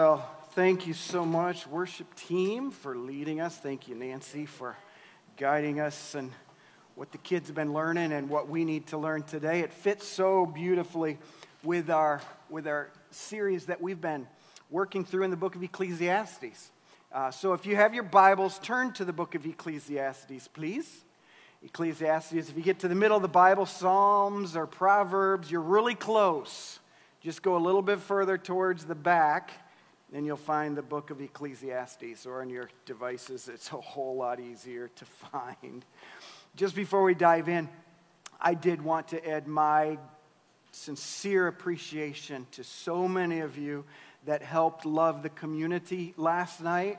Well, thank you so much, worship team, for leading us. Thank you, Nancy, for guiding us and what the kids have been learning and what we need to learn today. It fits so beautifully with our, with our series that we've been working through in the book of Ecclesiastes. Uh, so if you have your Bibles, turn to the book of Ecclesiastes, please. Ecclesiastes, if you get to the middle of the Bible, Psalms or Proverbs, you're really close. Just go a little bit further towards the back then you'll find the book of Ecclesiastes, or on your devices, it's a whole lot easier to find. Just before we dive in, I did want to add my sincere appreciation to so many of you that helped love the community last night.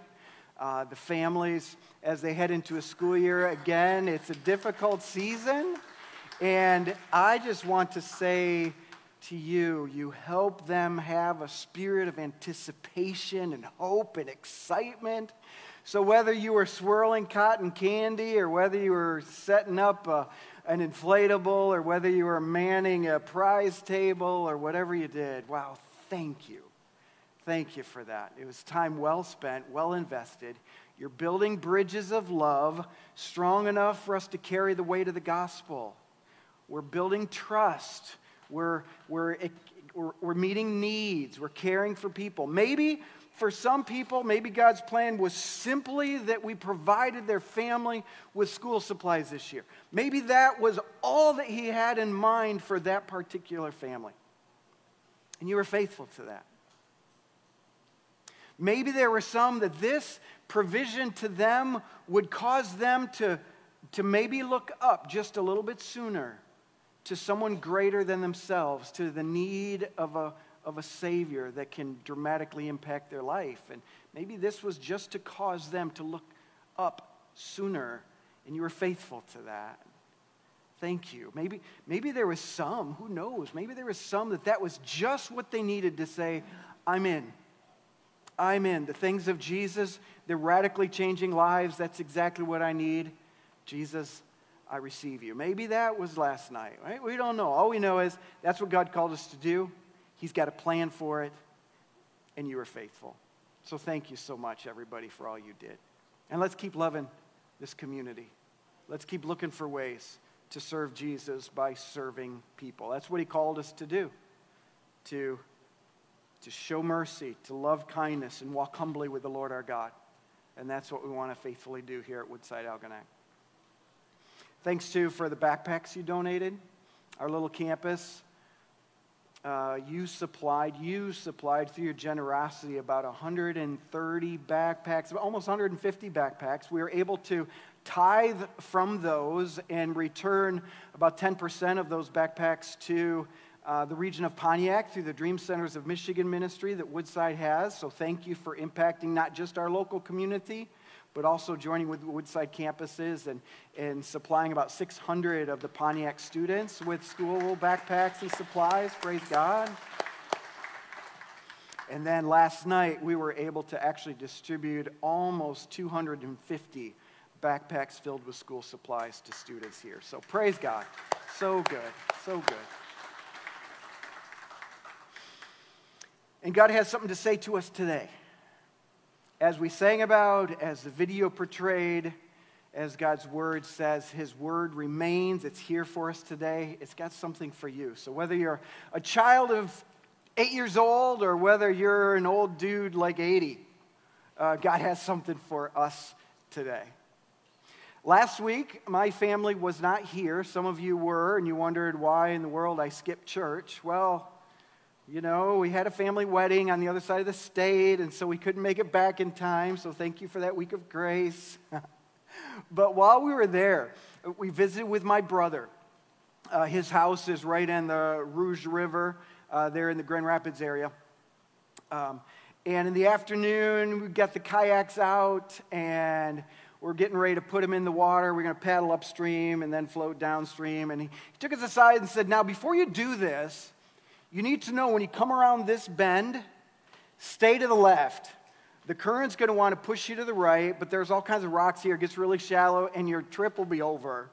Uh, the families, as they head into a school year again, it's a difficult season. And I just want to say, to you. You help them have a spirit of anticipation and hope and excitement. So, whether you were swirling cotton candy or whether you were setting up a, an inflatable or whether you were manning a prize table or whatever you did, wow, thank you. Thank you for that. It was time well spent, well invested. You're building bridges of love strong enough for us to carry the weight of the gospel. We're building trust we're, we're, we're, meeting needs. We're caring for people. Maybe for some people, maybe God's plan was simply that we provided their family with school supplies this year. Maybe that was all that He had in mind for that particular family. And you were faithful to that. Maybe there were some that this provision to them would cause them to, to maybe look up just a little bit sooner to someone greater than themselves, to the need of a, of a Savior that can dramatically impact their life. And maybe this was just to cause them to look up sooner, and you were faithful to that. Thank you. Maybe, maybe there was some, who knows, maybe there was some that that was just what they needed to say, I'm in. I'm in. The things of Jesus, they're radically changing lives. That's exactly what I need. Jesus, I receive you. Maybe that was last night, right? We don't know. All we know is that's what God called us to do. He's got a plan for it, and you were faithful. So thank you so much, everybody, for all you did. And let's keep loving this community. Let's keep looking for ways to serve Jesus by serving people. That's what he called us to do to, to show mercy, to love kindness, and walk humbly with the Lord our God. And that's what we want to faithfully do here at Woodside Algonac. Thanks to for the backpacks you donated, our little campus. Uh, you supplied, you supplied through your generosity about 130 backpacks, almost 150 backpacks. We were able to tithe from those and return about 10% of those backpacks to uh, the region of Pontiac through the Dream Centers of Michigan ministry that Woodside has. So thank you for impacting not just our local community, but also joining with Woodside campuses and, and supplying about 600 of the Pontiac students with school backpacks and supplies. Praise God. And then last night, we were able to actually distribute almost 250 backpacks filled with school supplies to students here. So praise God. So good. So good. And God has something to say to us today as we sang about, as the video portrayed, as God's word says, His word remains. It's here for us today. It's got something for you. So, whether you're a child of eight years old or whether you're an old dude like 80, uh, God has something for us today. Last week, my family was not here. Some of you were, and you wondered why in the world I skipped church. Well, you know, we had a family wedding on the other side of the state, and so we couldn't make it back in time. So thank you for that week of grace. but while we were there, we visited with my brother. Uh, his house is right on the Rogue River, uh, there in the Grand Rapids area. Um, and in the afternoon, we got the kayaks out and we're getting ready to put them in the water. We're going to paddle upstream and then float downstream. And he, he took us aside and said, Now, before you do this, you need to know when you come around this bend, stay to the left. The current's going to want to push you to the right, but there's all kinds of rocks here. It gets really shallow, and your trip will be over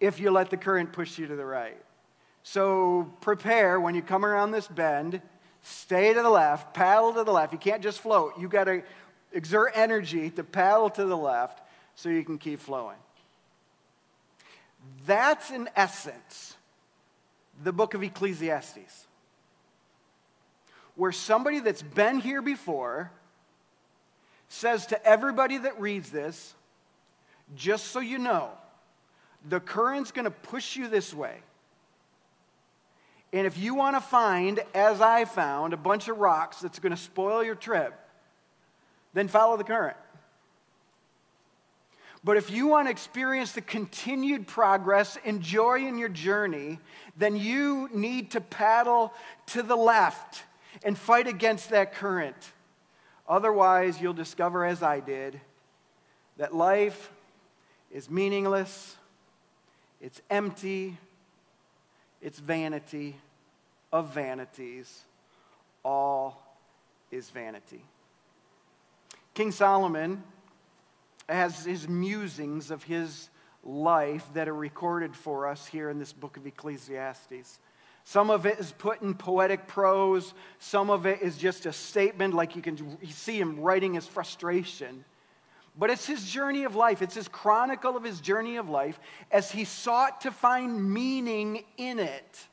if you let the current push you to the right. So prepare when you come around this bend, stay to the left, paddle to the left. You can't just float. You got to exert energy to paddle to the left so you can keep flowing. That's in essence the book of Ecclesiastes, where somebody that's been here before says to everybody that reads this, just so you know, the current's going to push you this way. And if you want to find, as I found, a bunch of rocks that's going to spoil your trip, then follow the current. But if you want to experience the continued progress and joy in your journey, then you need to paddle to the left and fight against that current. Otherwise, you'll discover, as I did, that life is meaningless, it's empty, it's vanity of vanities. All is vanity. King Solomon has his musings of his life that are recorded for us here in this book of Ecclesiastes. Some of it is put in poetic prose, some of it is just a statement, like you can see him writing his frustration. But it's his journey of life. It's his chronicle of his journey of life as he sought to find meaning in it.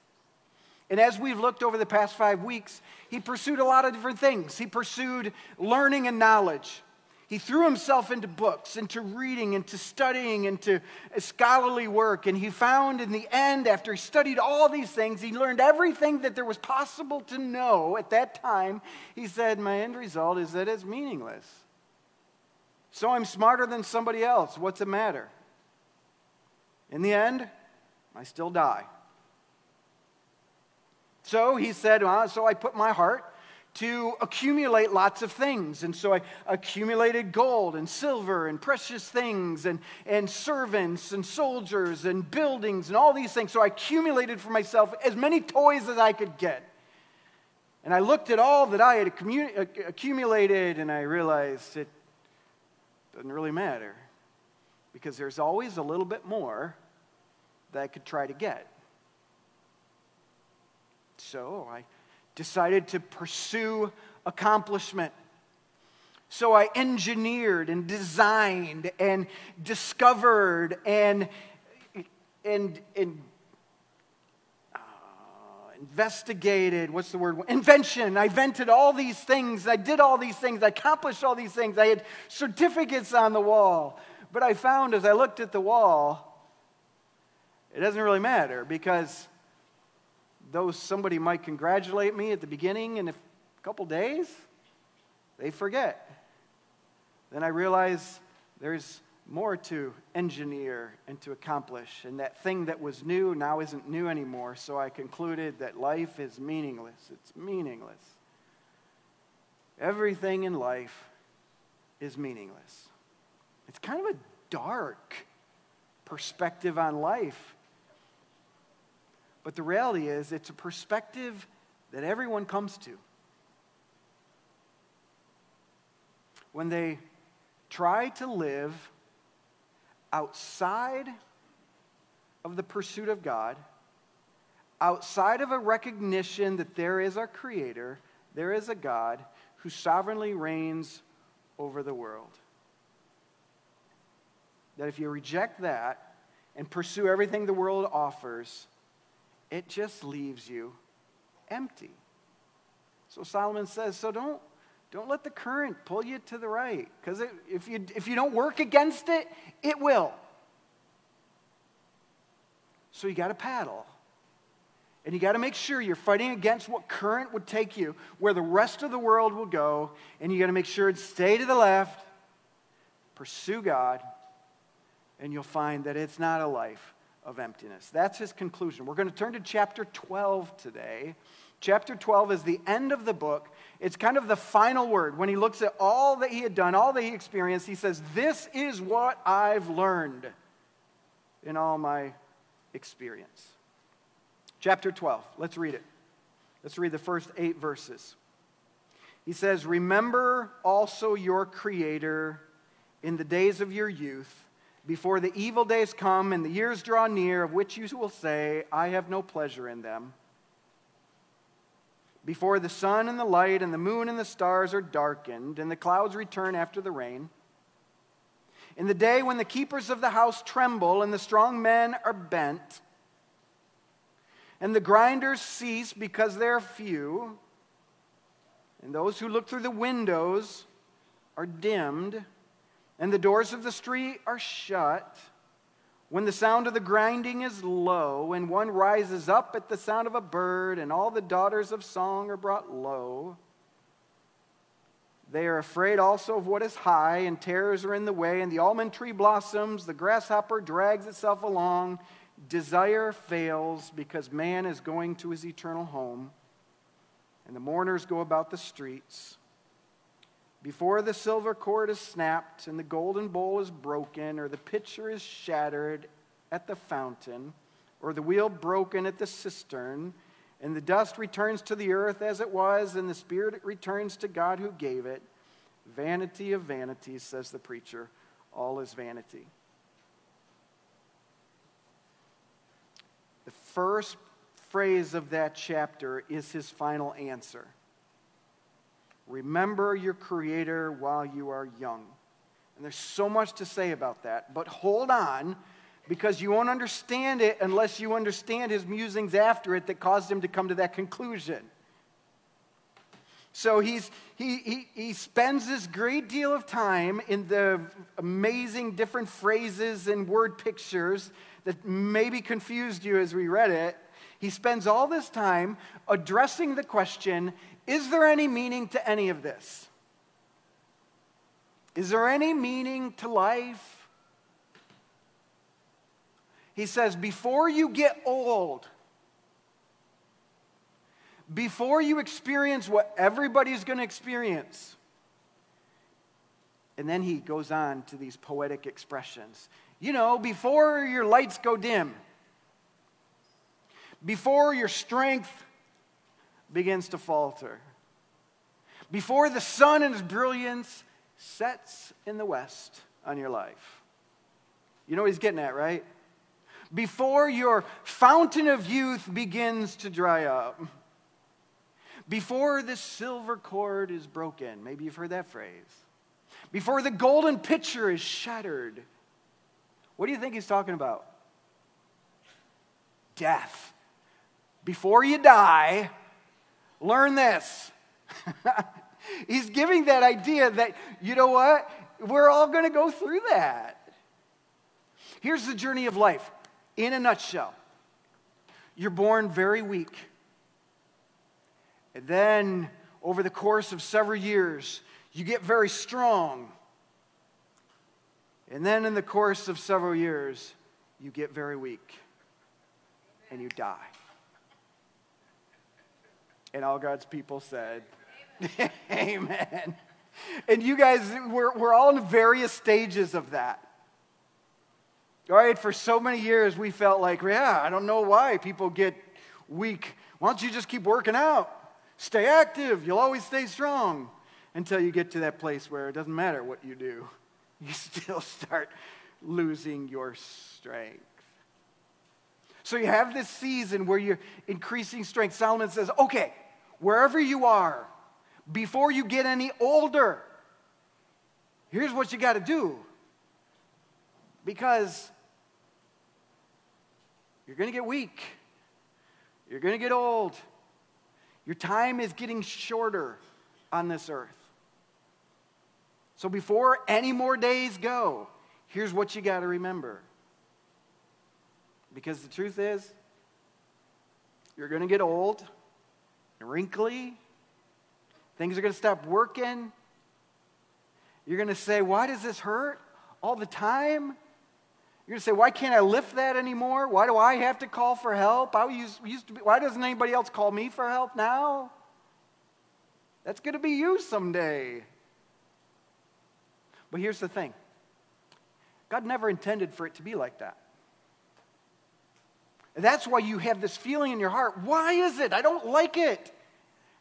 And as we've looked over the past five weeks, he pursued a lot of different things. He pursued learning and knowledge. He threw himself into books, into reading, into studying, into scholarly work. And he found in the end, after he studied all these things, he learned everything that there was possible to know at that time. He said, My end result is that it's meaningless. So I'm smarter than somebody else. What's the matter? In the end, I still die. So he said, well, So I put my heart to accumulate lots of things. And so I accumulated gold and silver and precious things and, and servants and soldiers and buildings and all these things. So I accumulated for myself as many toys as I could get. And I looked at all that I had accumulated and I realized it doesn't really matter because there's always a little bit more that I could try to get. So I decided to pursue accomplishment. So I engineered and designed and discovered and, and, and uh, investigated. What's the word? Invention. I invented all these things. I did all these things. I accomplished all these things. I had certificates on the wall. But I found as I looked at the wall, it doesn't really matter because though somebody might congratulate me at the beginning in a couple days, they forget. Then I realize there's more to engineer and to accomplish. And that thing that was new now isn't new anymore. So I concluded that life is meaningless. It's meaningless. Everything in life is meaningless. It's kind of a dark perspective on life. But the reality is, it's a perspective that everyone comes to. When they try to live outside of the pursuit of God, outside of a recognition that there is a Creator, there is a God who sovereignly reigns over the world. That if you reject that and pursue everything the world offers, it just leaves you empty. So Solomon says, so don't, don't let the current pull you to the right, because if you, if you don't work against it, it will. So you got to paddle. And you got to make sure you're fighting against what current would take you, where the rest of the world will go. And you got to make sure it stay to the left, pursue God, and you'll find that it's not a life of emptiness. That's his conclusion. We're going to turn to chapter 12 today. Chapter 12 is the end of the book. It's kind of the final word. When he looks at all that he had done, all that he experienced, he says, This is what I've learned in all my experience. Chapter 12, let's read it. Let's read the first eight verses. He says, Remember also your Creator in the days of your youth, before the evil days come and the years draw near, of which you will say, I have no pleasure in them. Before the sun and the light and the moon and the stars are darkened, and the clouds return after the rain. In the day when the keepers of the house tremble and the strong men are bent, and the grinders cease because they're few, and those who look through the windows are dimmed, and the doors of the street are shut. When the sound of the grinding is low, and one rises up at the sound of a bird, and all the daughters of song are brought low. They are afraid also of what is high, and terrors are in the way, and the almond tree blossoms, the grasshopper drags itself along. Desire fails because man is going to his eternal home, and the mourners go about the streets. Before the silver cord is snapped and the golden bowl is broken, or the pitcher is shattered at the fountain, or the wheel broken at the cistern, and the dust returns to the earth as it was, and the spirit returns to God who gave it. Vanity of vanities, says the preacher, all is vanity. The first phrase of that chapter is his final answer. Remember your Creator while you are young. And there's so much to say about that, but hold on because you won't understand it unless you understand his musings after it that caused him to come to that conclusion. So he's, he, he, he spends this great deal of time in the amazing different phrases and word pictures that maybe confused you as we read it. He spends all this time addressing the question is there any meaning to any of this? Is there any meaning to life? He says, before you get old, before you experience what everybody's going to experience, and then he goes on to these poetic expressions. You know, before your lights go dim, before your strength begins to falter. Before the sun and its brilliance sets in the west on your life. You know what he's getting at, right? Before your fountain of youth begins to dry up. Before the silver cord is broken. Maybe you've heard that phrase. Before the golden pitcher is shattered. What do you think he's talking about? Death. Before you die, Learn this. He's giving that idea that, you know what? We're all going to go through that. Here's the journey of life in a nutshell you're born very weak. And then, over the course of several years, you get very strong. And then, in the course of several years, you get very weak and you die. And all God's people said, Amen. Amen. And you guys, we're, we're all in various stages of that. All right, for so many years, we felt like, yeah, I don't know why people get weak. Why don't you just keep working out? Stay active, you'll always stay strong until you get to that place where it doesn't matter what you do, you still start losing your strength. So you have this season where you're increasing strength. Solomon says, okay, wherever you are, before you get any older, here's what you got to do. Because you're going to get weak, you're going to get old, your time is getting shorter on this earth. So before any more days go, here's what you got to remember. Because the truth is, you're going to get old wrinkly. Things are going to stop working. You're going to say, Why does this hurt all the time? You're going to say, why can't I lift that anymore? Why do I have to call for help? I used, used to be, why doesn't anybody else call me for help now? That's going to be you someday. But here's the thing God never intended for it to be like that. That's why you have this feeling in your heart. Why is it? I don't like it.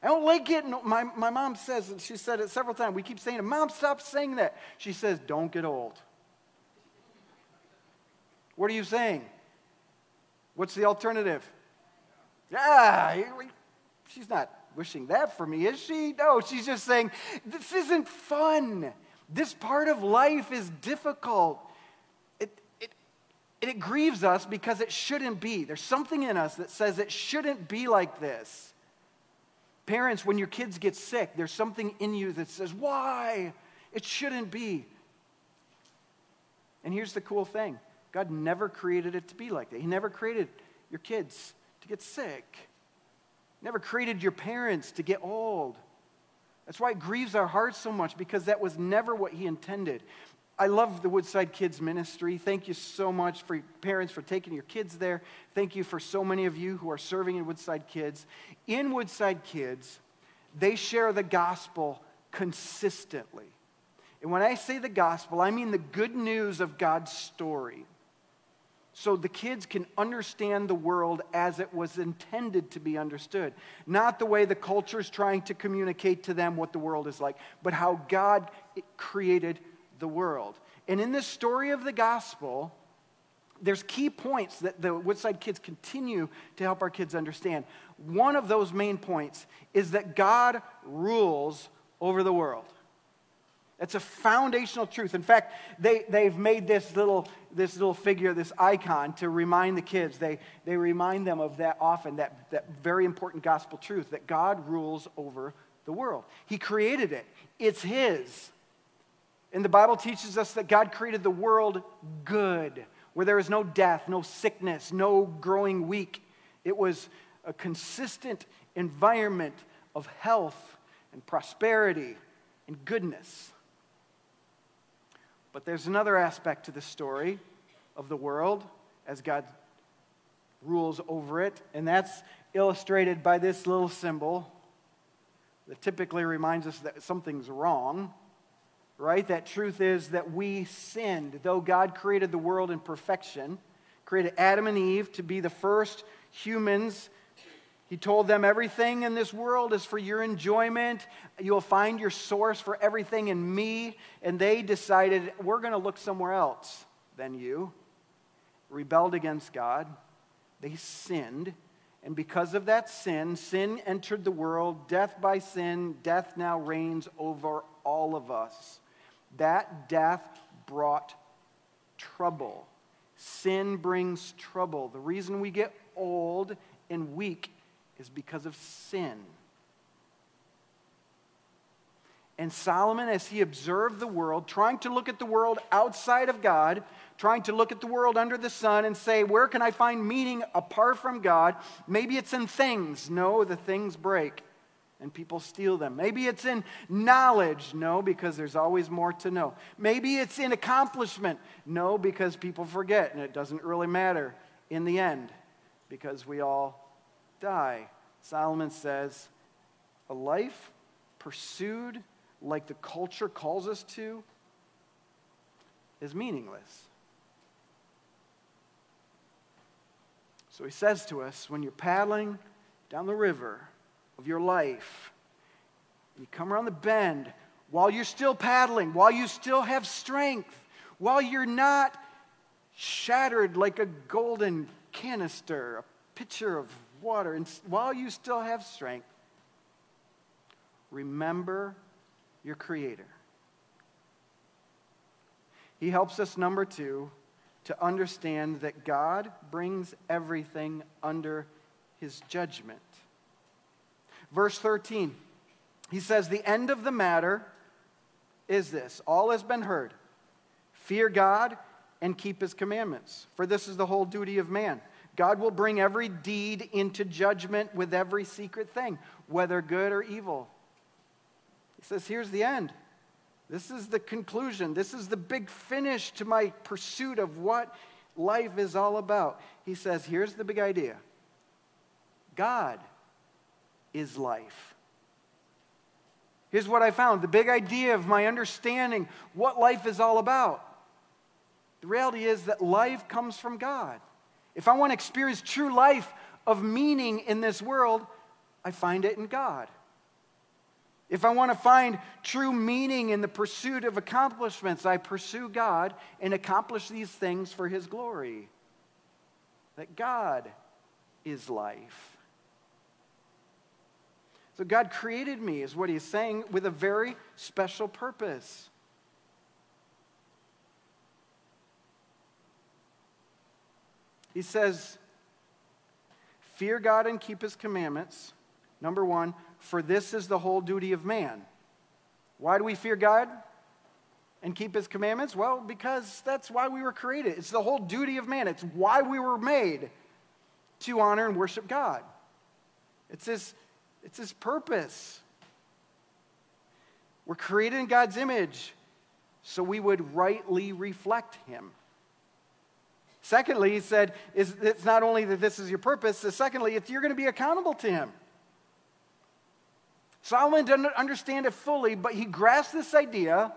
I don't like it. My, my mom says, and she said it several times. We keep saying it. Mom, stop saying that. She says, don't get old. What are you saying? What's the alternative? Yeah, she's not wishing that for me, is she? No, she's just saying, this isn't fun. This part of life is difficult. It, it grieves us because it shouldn't be. There's something in us that says it shouldn't be like this. Parents, when your kids get sick, there's something in you that says, why? It shouldn't be. And here's the cool thing God never created it to be like that. He never created your kids to get sick, never created your parents to get old. That's why it grieves our hearts so much because that was never what He intended. I love the Woodside Kids Ministry. Thank you so much for parents for taking your kids there. Thank you for so many of you who are serving in Woodside Kids. In Woodside Kids, they share the gospel consistently. And when I say the gospel, I mean the good news of God's story so the kids can understand the world as it was intended to be understood. Not the way the culture is trying to communicate to them what the world is like, but how God created the world. And in this story of the gospel, there's key points that the Woodside kids continue to help our kids understand. One of those main points is that God rules over the world. It's a foundational truth. In fact, they, they've made this little, this little figure, this icon, to remind the kids. They, they remind them of that often, that, that very important gospel truth that God rules over the world. He created it, it's His. And the Bible teaches us that God created the world good, where there is no death, no sickness, no growing weak. It was a consistent environment of health and prosperity and goodness. But there's another aspect to the story of the world as God rules over it, and that's illustrated by this little symbol that typically reminds us that something's wrong, right? That truth is that we sinned. Though God created the world in perfection, created Adam and Eve to be the first humans he told them, Everything in this world is for your enjoyment. You'll find your source for everything in me. And they decided, We're going to look somewhere else than you. Rebelled against God. They sinned. And because of that sin, sin entered the world. Death by sin, death now reigns over all of us. That death brought trouble. Sin brings trouble. The reason we get old and weak is because of sin. And Solomon, as he observed the world, trying to look at the world outside of God, trying to look at the world under the sun and say, where can I find meaning apart from God? Maybe it's in things. No, the things break and people steal them. Maybe it's in knowledge. No, because there's always more to know. Maybe it's in accomplishment. No, because people forget and it doesn't really matter in the end because we all die. Solomon says, a life pursued like the culture calls us to is meaningless. So he says to us when you're paddling down the river of your life, you come around the bend while you're still paddling, while you still have strength, while you're not shattered like a golden canister, a pitcher of water. And while you still have strength, remember your Creator. He helps us, number two, to understand that God brings everything under his judgment. Verse 13, he says, The end of the matter is this all has been heard. Fear God and keep his commandments, for this is the whole duty of man. God will bring every deed into judgment with every secret thing, whether good or evil. He says, Here's the end. This is the conclusion. This is the big finish to my pursuit of what life is all about. He says, here's the big idea God is life. Here's what I found the big idea of my understanding what life is all about. The reality is that life comes from God. If I want to experience true life of meaning in this world, I find it in God. If I want to find true meaning in the pursuit of accomplishments, I pursue God and accomplish these things for His glory. That God is life. So, God created me, is what He's saying, with a very special purpose. He says, Fear God and keep His commandments. Number one, for this is the whole duty of man. Why do we fear God and keep his commandments? Well, because that's why we were created. It's the whole duty of man, it's why we were made to honor and worship God. It's his, it's his purpose. We're created in God's image so we would rightly reflect him. Secondly, he said, it's not only that this is your purpose, secondly, it's you're going to be accountable to him. Solomon didn't understand it fully, but he grasped this idea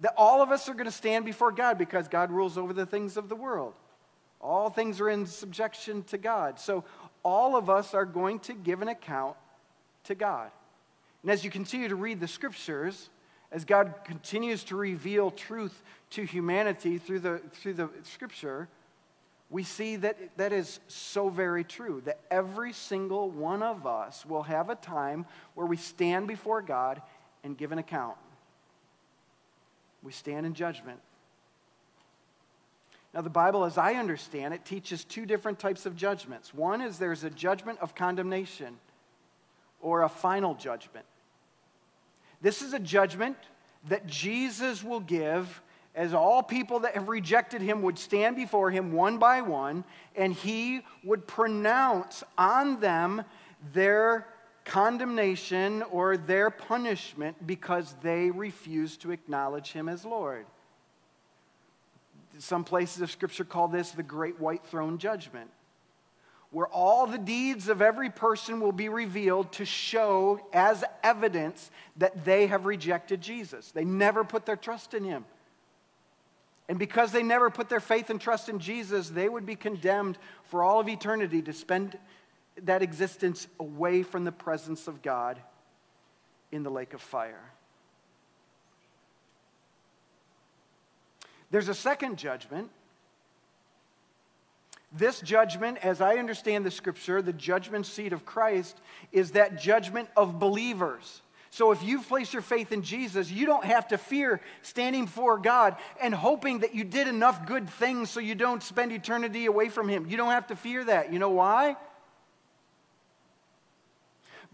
that all of us are going to stand before God because God rules over the things of the world. All things are in subjection to God. So all of us are going to give an account to God. And as you continue to read the scriptures, as God continues to reveal truth to humanity through the, through the scripture, we see that that is so very true that every single one of us will have a time where we stand before God and give an account. We stand in judgment. Now, the Bible, as I understand it, teaches two different types of judgments. One is there's a judgment of condemnation or a final judgment. This is a judgment that Jesus will give as all people that have rejected him would stand before him one by one, and he would pronounce on them their condemnation or their punishment because they refused to acknowledge him as Lord. Some places of Scripture call this the Great White Throne Judgment, where all the deeds of every person will be revealed to show as evidence that they have rejected Jesus. They never put their trust in him. And because they never put their faith and trust in Jesus, they would be condemned for all of eternity to spend that existence away from the presence of God in the lake of fire. There's a second judgment. This judgment, as I understand the scripture, the judgment seat of Christ, is that judgment of believers. So if you've placed your faith in Jesus, you don't have to fear standing before God and hoping that you did enough good things so you don't spend eternity away from Him. You don't have to fear that. You know why?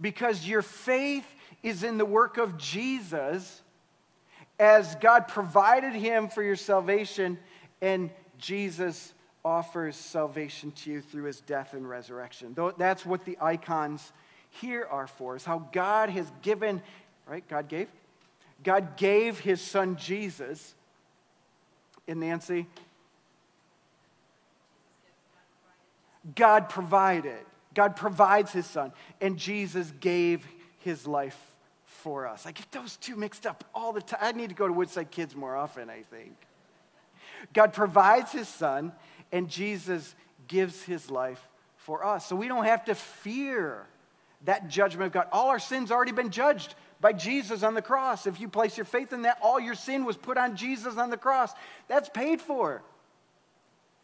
Because your faith is in the work of Jesus as God provided Him for your salvation, and Jesus offers salvation to you through His death and resurrection. That's what the icons here are for is how God has given, right? God gave? God gave his son Jesus. In Nancy? God provided. God provides his son. And Jesus gave his life for us. I get those two mixed up all the time. I need to go to Woodside Kids more often, I think. God provides his son, and Jesus gives his life for us. So we don't have to fear that judgment of God. All our sins already been judged by Jesus on the cross. If you place your faith in that, all your sin was put on Jesus on the cross. That's paid for.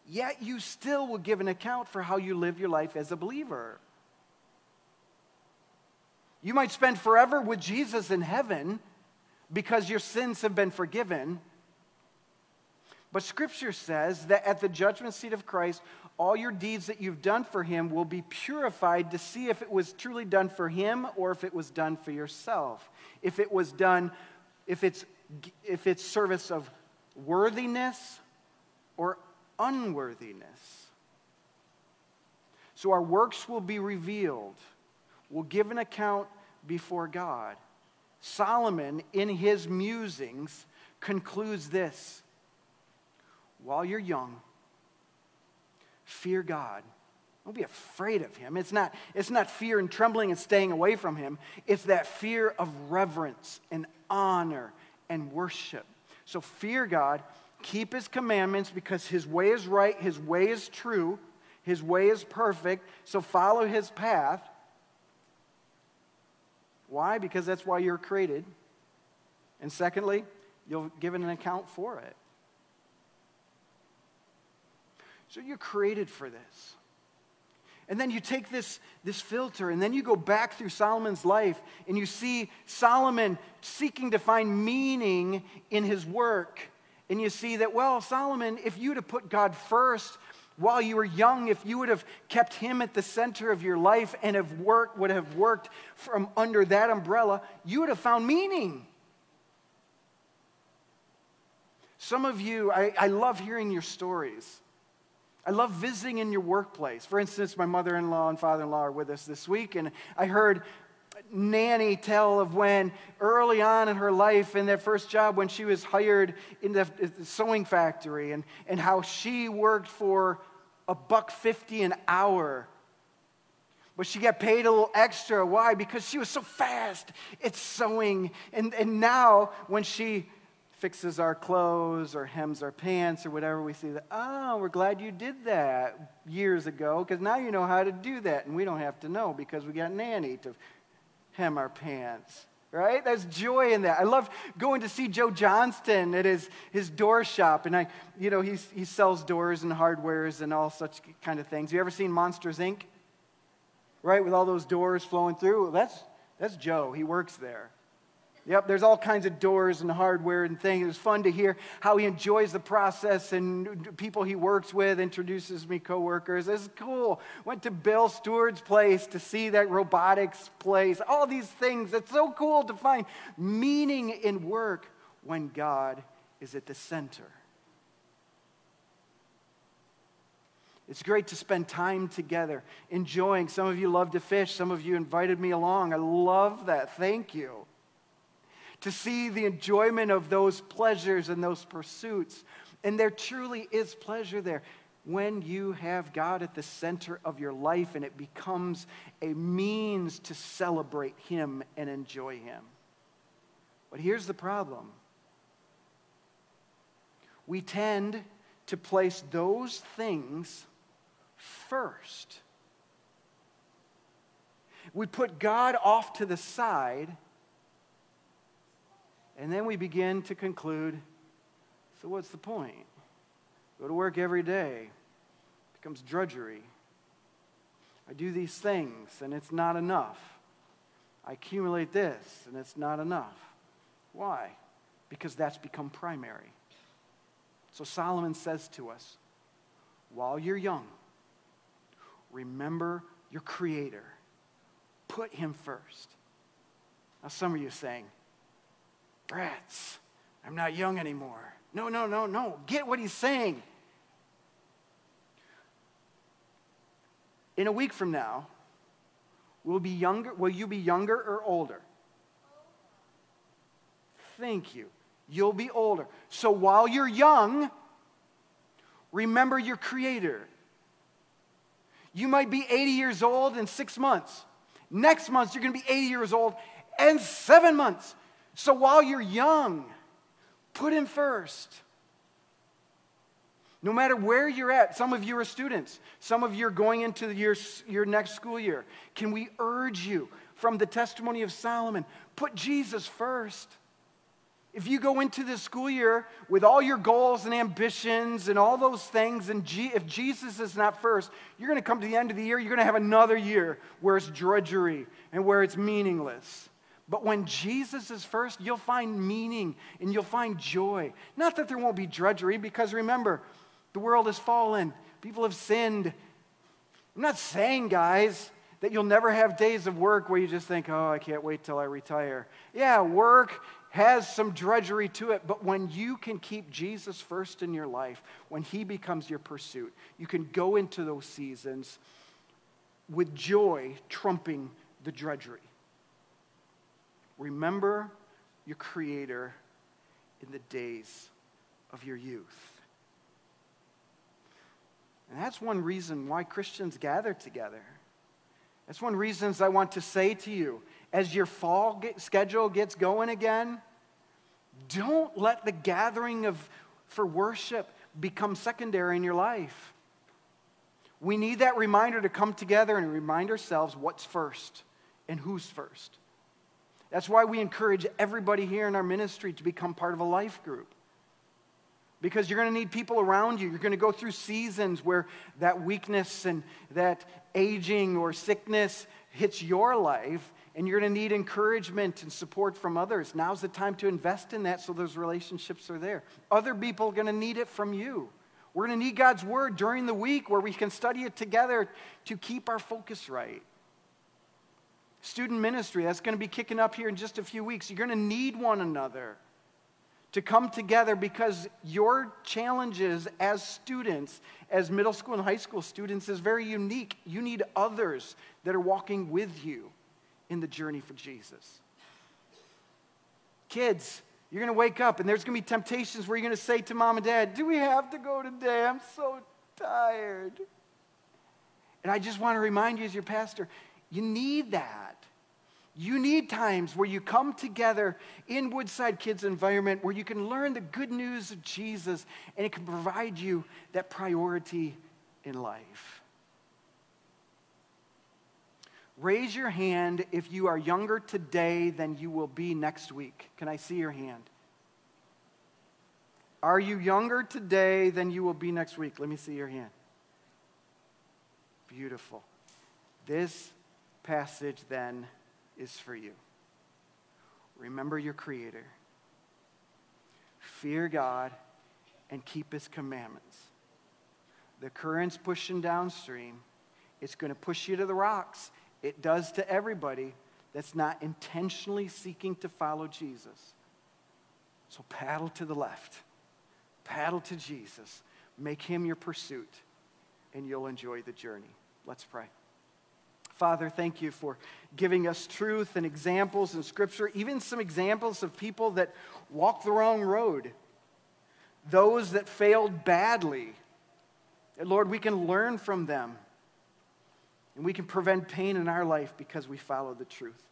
Yet you still will give an account for how you live your life as a believer. You might spend forever with Jesus in heaven because your sins have been forgiven. But scripture says that at the judgment seat of Christ, all your deeds that you've done for him will be purified to see if it was truly done for him or if it was done for yourself. If it was done, if it's, if it's service of worthiness or unworthiness. So our works will be revealed. We'll give an account before God. Solomon, in his musings, concludes this While you're young, fear God. Don't be afraid of him. It's not, it's not fear and trembling and staying away from him. It's that fear of reverence and honor and worship. So fear God, keep his commandments because his way is right, his way is true, his way is perfect. So follow his path. Why? Because that's why you're created. And secondly, you'll give an account for it. So you're created for this. And then you take this, this filter, and then you go back through Solomon's life, and you see Solomon seeking to find meaning in his work. And you see that, well, Solomon, if you'd have put God first while you were young, if you would have kept him at the center of your life and have worked, would have worked from under that umbrella, you would have found meaning. Some of you, I, I love hearing your stories. I love visiting in your workplace. For instance, my mother in law and father in law are with us this week, and I heard Nanny tell of when early on in her life, in that first job, when she was hired in the, sewing factory, and, and how she worked for a buck fifty an hour. But she got paid a little extra. Why? Because she was so fast at sewing. And, and now, when she fixes our clothes or hems our pants or whatever, we see that, oh, we're glad you did that years ago because now you know how to do that. And we don't have to know because we got Nanny to hem our pants. Right? There's joy in that. I love going to see Joe Johnston at his, his door shop. And I, you know, he's, he sells doors and hardwares and all such kind of things. You ever seen Monsters Inc.? Right? With all those doors flowing through? That's, that's Joe. He works there. Yep, there's all kinds of doors and hardware and things. It's fun to hear how he enjoys the process and people he works with, introduces me coworkers. It's cool. Went to Bill Stewart's place to see that robotics place. All these things. It's so cool to find meaning in work when God is at the center. It's great to spend time together, enjoying. Some of you love to fish. Some of you invited me along. I love that. Thank you to see the enjoyment of those pleasures and those pursuits. And there truly is pleasure there when you have God at the center of your life and it becomes a means to celebrate Him and enjoy Him. But here's the problem we tend to place those things first. We put God off to the side and then we begin to conclude so, what's the point? Go to work every day, it becomes drudgery. I do these things, and it's not enough. I accumulate this, and it's not enough. Why? Because that's become primary. So Solomon says to us while you're young, remember your Creator, put Him first. Now, some of you are saying, brats. I'm not young anymore. No, no, no, no. Get what he's saying. In a week from now, will be younger will you be younger or older? Thank you. You'll be older. So while you're young, remember your creator. You might be 80 years old in 6 months. Next month you're going to be 80 years old and 7 months. So while you're young, put Him first. No matter where you're at, some of you are students, some of you are going into your, your next school year. Can we urge you from the testimony of Solomon, put Jesus first? If you go into this school year with all your goals and ambitions and all those things, and G- if Jesus is not first, you're going to come to the end of the year, you're going to have another year where it's drudgery and where it's meaningless. But when Jesus is first, you'll find meaning and you'll find joy. Not that there won't be drudgery, because remember, the world has fallen, people have sinned. I'm not saying, guys, that you'll never have days of work where you just think, oh, I can't wait till I retire. Yeah, work has some drudgery to it, but when you can keep Jesus first in your life, when he becomes your pursuit, you can go into those seasons with joy trumping the drudgery. Remember your Creator in the days of your youth. And that's one reason why Christians gather together. That's one reason I want to say to you as your fall get, schedule gets going again, don't let the gathering of, for worship become secondary in your life. We need that reminder to come together and remind ourselves what's first and who's first. That's why we encourage everybody here in our ministry to become part of a life group. Because you're going to need people around you. You're going to go through seasons where that weakness and that aging or sickness hits your life, and you're going to need encouragement and support from others. Now's the time to invest in that so those relationships are there. Other people are going to need it from you. We're going to need God's word during the week where we can study it together to keep our focus right. Student ministry, that's going to be kicking up here in just a few weeks. You're going to need one another to come together because your challenges as students, as middle school and high school students, is very unique. You need others that are walking with you in the journey for Jesus. Kids, you're going to wake up and there's going to be temptations where you're going to say to mom and dad, Do we have to go today? I'm so tired. And I just want to remind you, as your pastor, you need that. You need times where you come together in Woodside Kids environment where you can learn the good news of Jesus and it can provide you that priority in life. Raise your hand if you are younger today than you will be next week. Can I see your hand? Are you younger today than you will be next week? Let me see your hand. Beautiful. This passage then is for you. Remember your Creator, fear God, and keep His commandments. The current's pushing downstream, it's going to push you to the rocks. It does to everybody that's not intentionally seeking to follow Jesus. So paddle to the left, paddle to Jesus, make him your pursuit, and you'll enjoy the journey. Let's pray. Father, thank you for giving us truth and examples in Scripture, even some examples of people that walked the wrong road, those that failed badly. Lord, we can learn from them and we can prevent pain in our life because we follow the truth.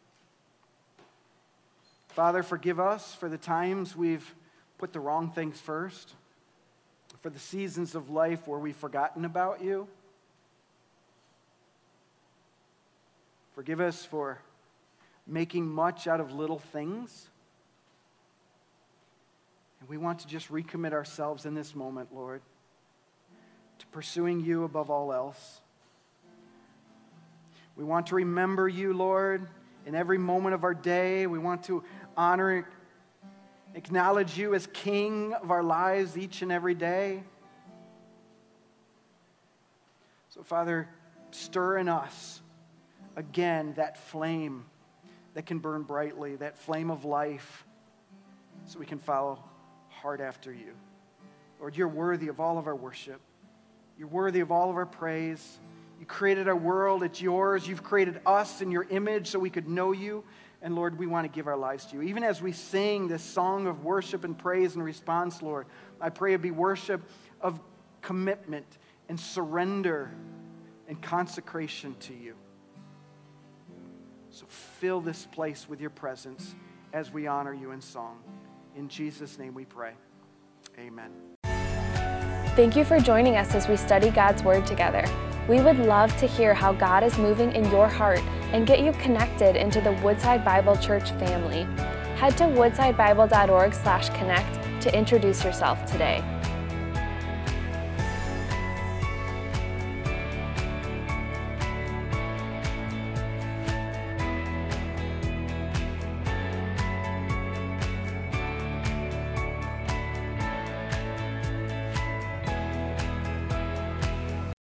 Father, forgive us for the times we've put the wrong things first, for the seasons of life where we've forgotten about you. Forgive us for making much out of little things. And we want to just recommit ourselves in this moment, Lord, to pursuing you above all else. We want to remember you, Lord, in every moment of our day. We want to honor, acknowledge you as King of our lives each and every day. So, Father, stir in us again that flame that can burn brightly, that flame of life, so we can follow hard after you. Lord, you're worthy of all of our worship. You're worthy of all of our praise. You created our world, it's yours. You've created us in your image so we could know you. And Lord, we want to give our lives to you. Even as we sing this song of worship and praise and response, Lord, I pray it be worship of commitment and surrender and consecration to you. So fill this place with your presence as we honor you in song. In Jesus' name we pray. Amen. Thank you for joining us as we study God's Word together. We would love to hear how God is moving in your heart and get you connected into the Woodside Bible Church family. Head to woodsidebible.org/connect to introduce yourself today.